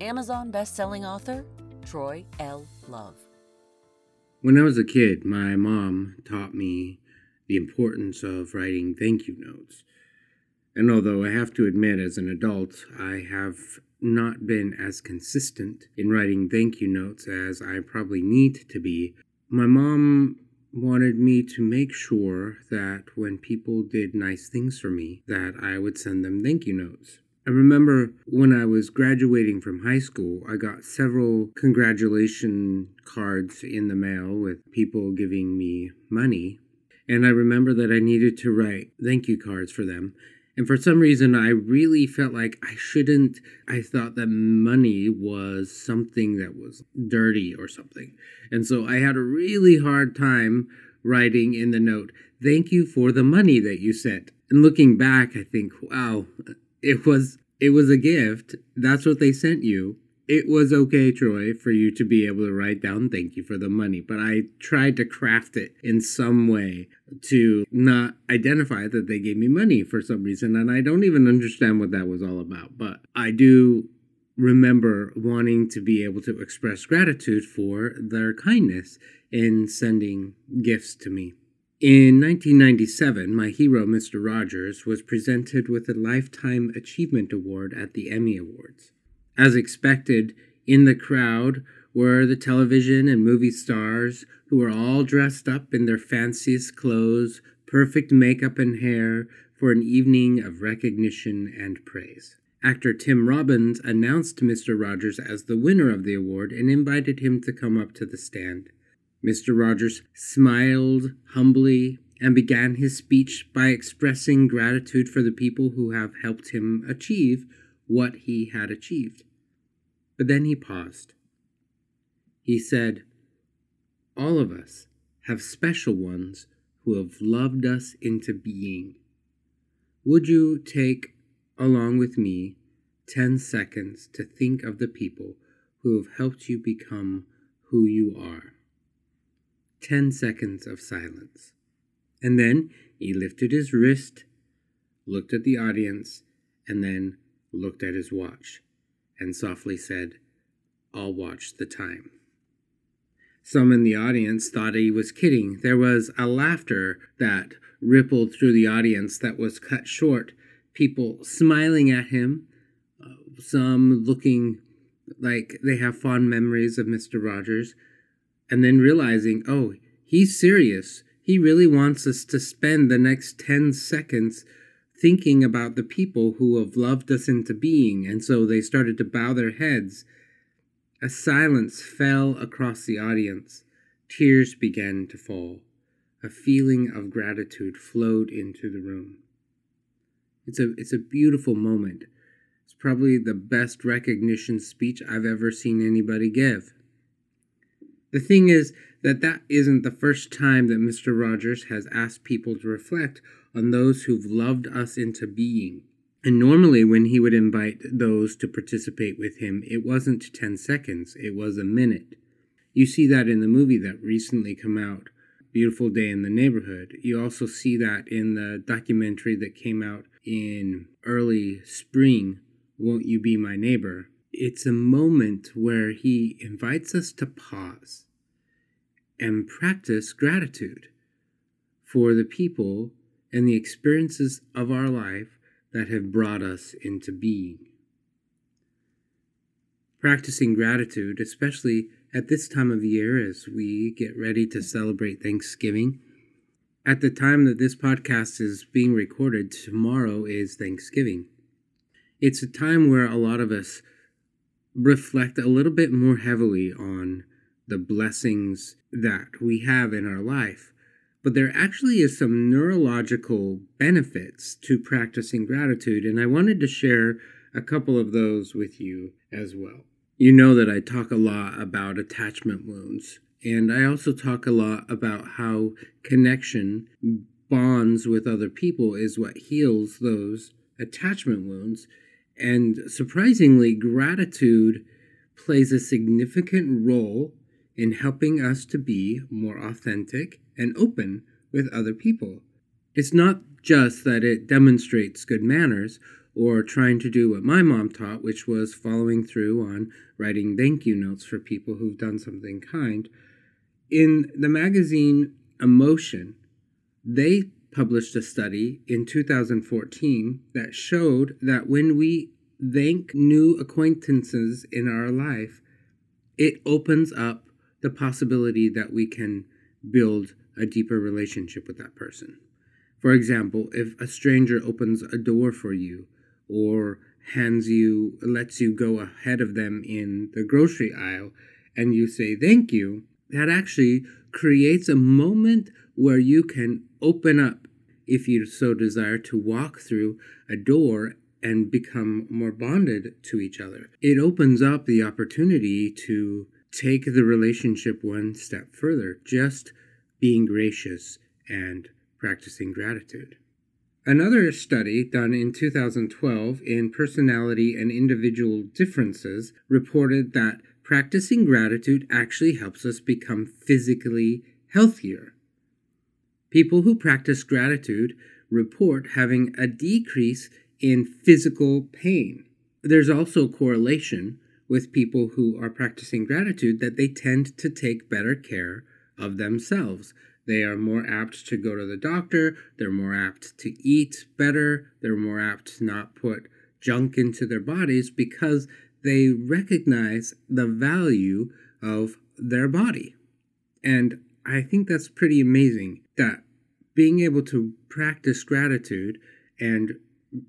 Amazon best-selling author Troy L. Love. When I was a kid, my mom taught me the importance of writing thank you notes. And although I have to admit, as an adult, I have not been as consistent in writing thank you notes as I probably need to be, my mom wanted me to make sure that when people did nice things for me that I would send them thank you notes. I remember when I was graduating from high school, I got several congratulation cards in the mail with people giving me money. And I remember that I needed to write thank you cards for them. And for some reason, I really felt like I shouldn't. I thought that money was something that was dirty or something. And so I had a really hard time writing in the note, Thank you for the money that you sent. And looking back, I think, wow, it was it was a gift. That's what they sent you. It was okay, Troy, for you to be able to write down thank you for the money, but I tried to craft it in some way to not identify that they gave me money for some reason, and I don't even understand what that was all about. But I do remember wanting to be able to express gratitude for their kindness in sending gifts to me. In 1997, my hero, Mr. Rogers, was presented with a Lifetime Achievement Award at the Emmy Awards. As expected, in the crowd were the television and movie stars who were all dressed up in their fanciest clothes, perfect makeup and hair for an evening of recognition and praise. Actor Tim Robbins announced Mr. Rogers as the winner of the award and invited him to come up to the stand. Mr. Rogers smiled humbly and began his speech by expressing gratitude for the people who have helped him achieve what he had achieved. But then he paused. He said, All of us have special ones who have loved us into being. Would you take, along with me, 10 seconds to think of the people who have helped you become who you are? 10 seconds of silence. And then he lifted his wrist, looked at the audience, and then looked at his watch and softly said, I'll watch the time. Some in the audience thought he was kidding. There was a laughter that rippled through the audience that was cut short, people smiling at him, uh, some looking like they have fond memories of Mr. Rogers, and then realizing, oh, he's serious. He really wants us to spend the next 10 seconds thinking about the people who have loved us into being, and so they started to bow their heads. A silence fell across the audience. Tears began to fall. A feeling of gratitude flowed into the room. It's a, it's a beautiful moment. It's probably the best recognition speech I've ever seen anybody give. The thing is that that isn't the first time that Mr. Rogers has asked people to reflect on those who've loved us into being. And normally, when he would invite those to participate with him, it wasn't 10 seconds, it was a minute. You see that in the movie that recently came out, Beautiful Day in the Neighborhood. You also see that in the documentary that came out in early spring, Won't You Be My Neighbor? It's a moment where he invites us to pause and practice gratitude for the people and the experiences of our life that have brought us into being. Practicing gratitude, especially at this time of year as we get ready to celebrate Thanksgiving. At the time that this podcast is being recorded, tomorrow is Thanksgiving. It's a time where a lot of us reflect a little bit more heavily on the blessings that we have in our life but there actually is some neurological benefits to practicing gratitude, and I wanted to share a couple of those with you as well. You know that I talk a lot about attachment wounds, and I also talk a lot about how connection, bonds with other people, is what heals those attachment wounds. And surprisingly, gratitude plays a significant role in helping us to be more authentic and open with other people. It's not just that it demonstrates good manners or trying to do what my mom taught, which was following through on writing thank you notes for people who've done something kind. In the magazine Emotion, they published a study in 2014 that showed that when we thank new acquaintances in our life, it opens up the possibility that we can build a deeper relationship with that person. For example, if a stranger opens a door for you or hands you, lets you go ahead of them in the grocery aisle and you say thank you, that actually creates a moment where you can open up, if you so desire, to walk through a door and become more bonded to each other. It opens up the opportunity to take the relationship one step further, just being gracious and practicing gratitude. Another study done in 2012 in personality and individual differences reported that practicing gratitude actually helps us become physically healthier. People who practice gratitude report having a decrease in physical pain. There's also correlation with people who are practicing gratitude that they tend to take better care of themselves. They are more apt to go to the doctor, they're more apt to eat better, they're more apt to not put junk into their bodies because they recognize the value of their body. And I think that's pretty amazing that being able to practice gratitude and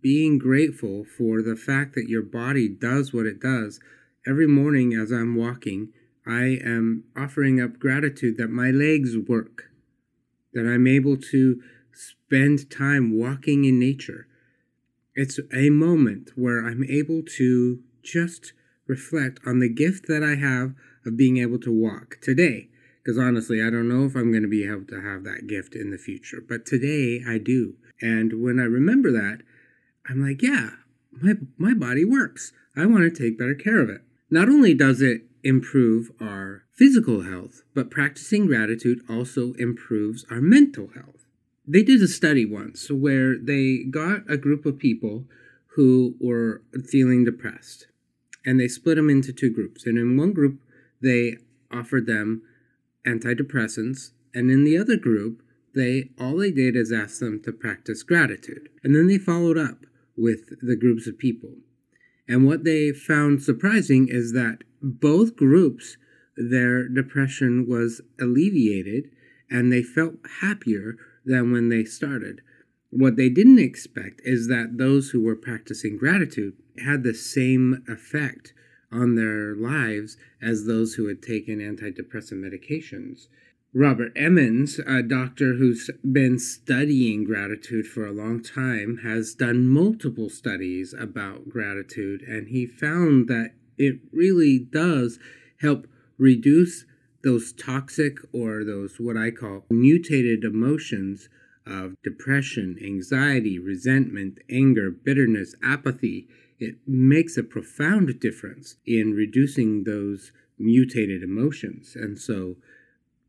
being grateful for the fact that your body does what it does. Every morning as I'm walking, I am offering up gratitude that my legs work, that I'm able to spend time walking in nature. It's a moment where I'm able to just reflect on the gift that I have of being able to walk today. Because honestly, I don't know if I'm going to be able to have that gift in the future, but today I do. And when I remember that, I'm like, yeah, my, my body works. I want to take better care of it. Not only does it improve our physical health, but practicing gratitude also improves our mental health. They did a study once where they got a group of people who were feeling depressed and they split them into two groups. And in one group, they offered them antidepressants, and in the other group, they all they did is ask them to practice gratitude. And then they followed up with the groups of people. And what they found surprising is that both groups, their depression was alleviated and they felt happier than when they started. What they didn't expect is that those who were practicing gratitude had the same effect on their lives as those who had taken antidepressant medications. Robert Emmons, a doctor who's been studying gratitude for a long time, has done multiple studies about gratitude, and he found that it really does help reduce those toxic or those what I call mutated emotions of depression, anxiety, resentment, anger, bitterness, apathy. It makes a profound difference in reducing those mutated emotions. And so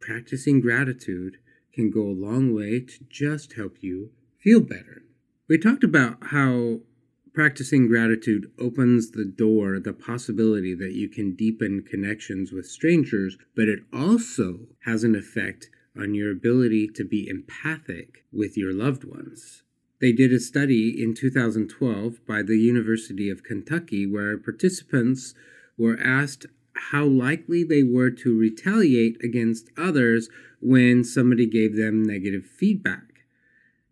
practicing gratitude can go a long way to just help you feel better. We talked about how practicing gratitude opens the door, the possibility that you can deepen connections with strangers, but it also has an effect on your ability to be empathic with your loved ones. They did a study in 2012 by the University of Kentucky where participants were asked how likely they were to retaliate against others when somebody gave them negative feedback.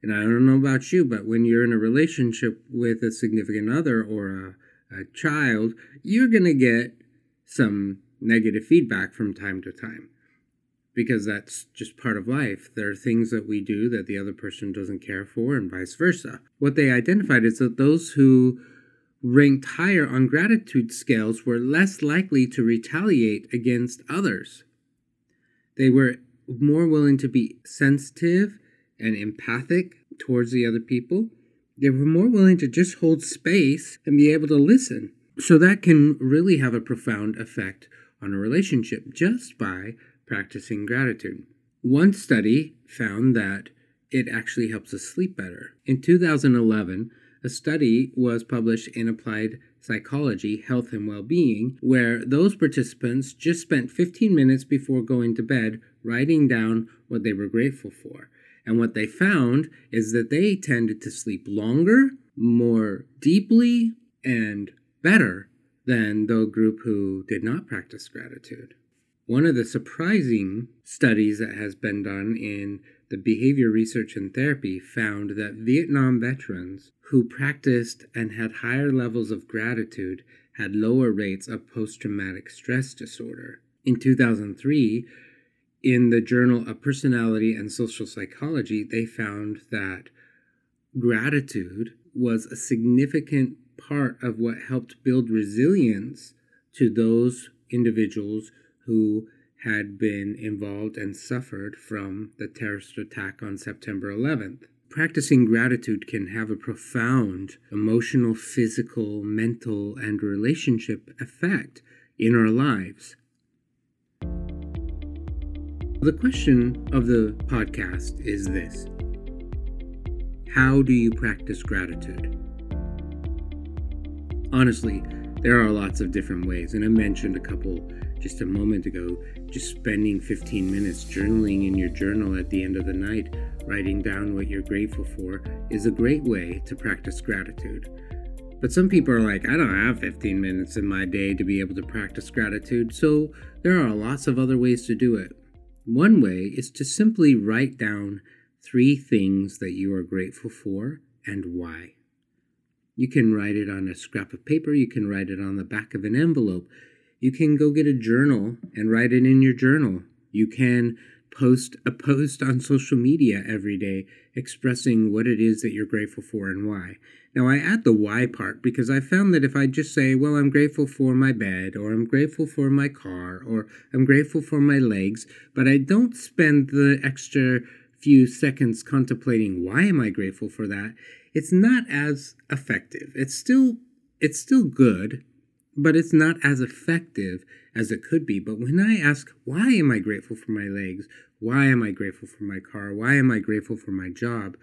And I don't know about you, but when you're in a relationship with a significant other or a, a child, you're going to get some negative feedback from time to time because that's just part of life. There are things that we do that the other person doesn't care for, and vice versa. What they identified is that those who ranked higher on gratitude scales were less likely to retaliate against others. They were more willing to be sensitive and empathic towards the other people. They were more willing to just hold space and be able to listen. So that can really have a profound effect on a relationship just by practicing gratitude. One study found that it actually helps us sleep better. In 2011, a study was published in Applied Psychology, Health and Well-Being, where those participants just spent 15 minutes before going to bed writing down what they were grateful for. And what they found is that they tended to sleep longer, more deeply, and better than the group who did not practice gratitude. One of the surprising studies that has been done in the behavior research and therapy found that Vietnam veterans who practiced and had higher levels of gratitude had lower rates of post traumatic stress disorder. In 2003, in the Journal of Personality and Social Psychology, they found that gratitude was a significant part of what helped build resilience to those individuals who had been involved and suffered from the terrorist attack on September 11th. Practicing gratitude can have a profound emotional, physical, mental, and relationship effect in our lives. The question of the podcast is this How do you practice gratitude? Honestly, there are lots of different ways, and I mentioned a couple just a moment ago, just spending 15 minutes journaling in your journal at the end of the night, writing down what you're grateful for, is a great way to practice gratitude. But some people are like, I don't have 15 minutes in my day to be able to practice gratitude, so there are lots of other ways to do it. One way is to simply write down three things that you are grateful for and why. You can write it on a scrap of paper, you can write it on the back of an envelope, you can go get a journal and write it in your journal. You can post a post on social media every day expressing what it is that you're grateful for and why. Now, I add the why part because I found that if I just say, well, I'm grateful for my bed, or I'm grateful for my car, or I'm grateful for my legs, but I don't spend the extra few seconds contemplating why am I grateful for that, it's not as effective. It's still it's still good, but it's not as effective as it could be. But when I ask, why am I grateful for my legs? Why am I grateful for my car? Why am I grateful for my job?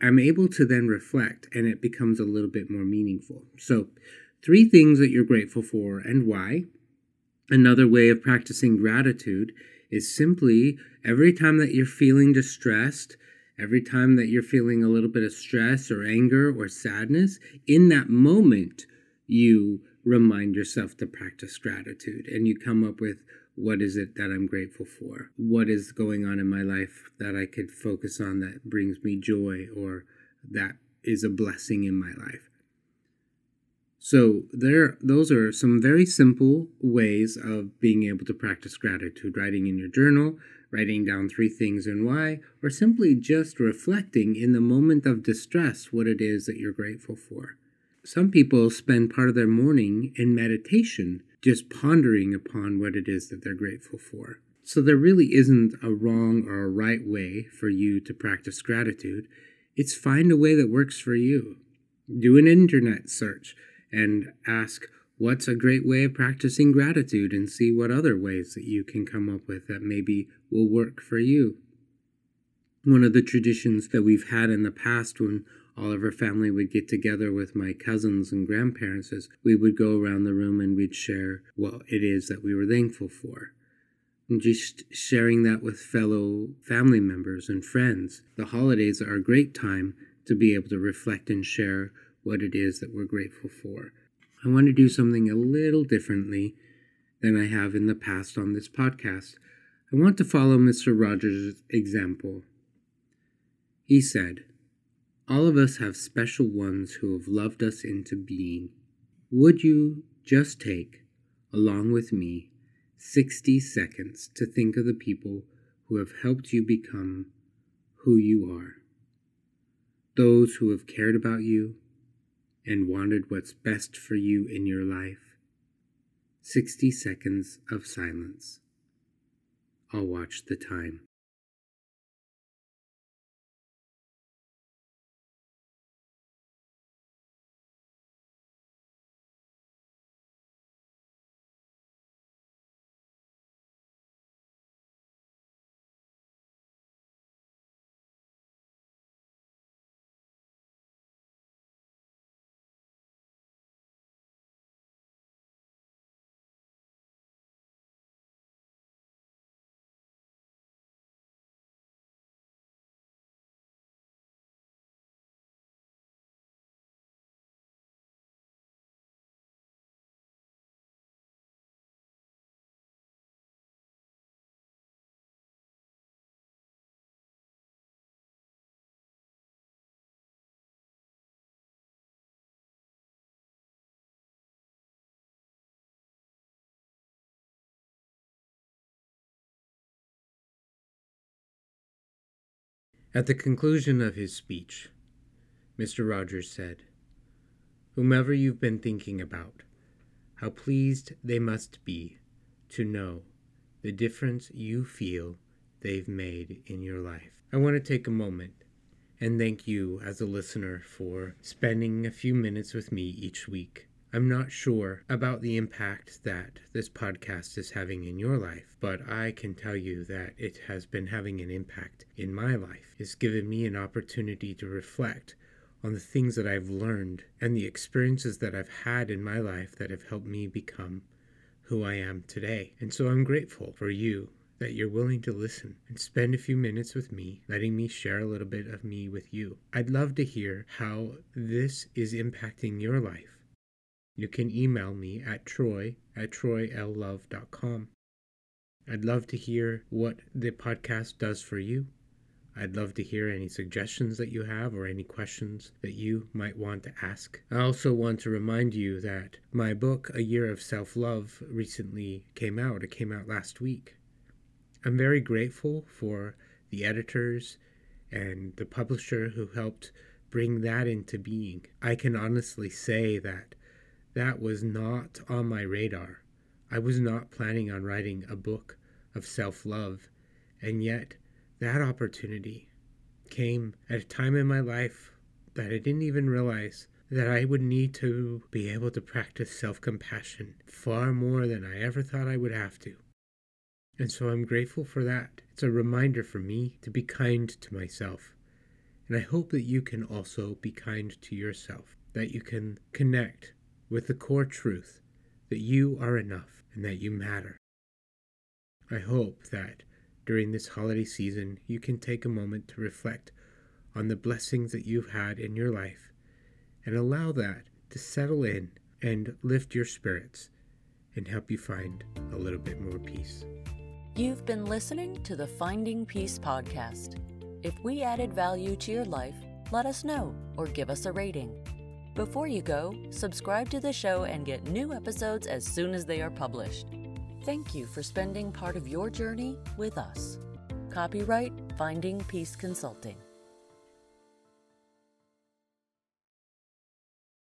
I'm able to then reflect and it becomes a little bit more meaningful. So, three things that you're grateful for and why. Another way of practicing gratitude is simply every time that you're feeling distressed, every time that you're feeling a little bit of stress or anger or sadness, in that moment, you remind yourself to practice gratitude and you come up with what is it that I'm grateful for? What is going on in my life that I could focus on that brings me joy or that is a blessing in my life? So there those are some very simple ways of being able to practice gratitude, writing in your journal, writing down three things and why, or simply just reflecting in the moment of distress what it is that you're grateful for. Some people spend part of their morning in meditation, just pondering upon what it is that they're grateful for. So there really isn't a wrong or a right way for you to practice gratitude. It's find a way that works for you. Do an internet search and ask, what's a great way of practicing gratitude and see what other ways that you can come up with that maybe will work for you. One of the traditions that we've had in the past when all of our family would get together with my cousins and grandparents is we would go around the room and we'd share what it is that we were thankful for. And just sharing that with fellow family members and friends. The holidays are a great time to be able to reflect and share what it is that we're grateful for. I want to do something a little differently than I have in the past on this podcast. I want to follow Mr. Rogers' example. He said, all of us have special ones who have loved us into being. Would you just take, along with me, 60 seconds to think of the people who have helped you become who you are? Those who have cared about you and wanted what's best for you in your life? 60 seconds of silence. I'll watch the time. At the conclusion of his speech, Mr. Rogers said, Whomever you've been thinking about, how pleased they must be to know the difference you feel they've made in your life. I want to take a moment and thank you as a listener for spending a few minutes with me each week. I'm not sure about the impact that this podcast is having in your life, but I can tell you that it has been having an impact in my life. It's given me an opportunity to reflect on the things that I've learned and the experiences that I've had in my life that have helped me become who I am today. And so I'm grateful for you that you're willing to listen and spend a few minutes with me, letting me share a little bit of me with you. I'd love to hear how this is impacting your life you can email me at troy at troyllove.com. I'd love to hear what the podcast does for you. I'd love to hear any suggestions that you have or any questions that you might want to ask. I also want to remind you that my book, A Year of Self Love, recently came out. It came out last week. I'm very grateful for the editors and the publisher who helped bring that into being. I can honestly say that that was not on my radar. I was not planning on writing a book of self love, and yet that opportunity came at a time in my life that I didn't even realize that I would need to be able to practice self compassion far more than I ever thought I would have to. And so I'm grateful for that. It's a reminder for me to be kind to myself. And I hope that you can also be kind to yourself, that you can connect with the core truth that you are enough and that you matter. I hope that during this holiday season you can take a moment to reflect on the blessings that you've had in your life and allow that to settle in and lift your spirits and help you find a little bit more peace. You've been listening to the Finding Peace podcast. If we added value to your life, let us know or give us a rating. Before you go, subscribe to the show and get new episodes as soon as they are published. Thank you for spending part of your journey with us. Copyright Finding Peace Consulting.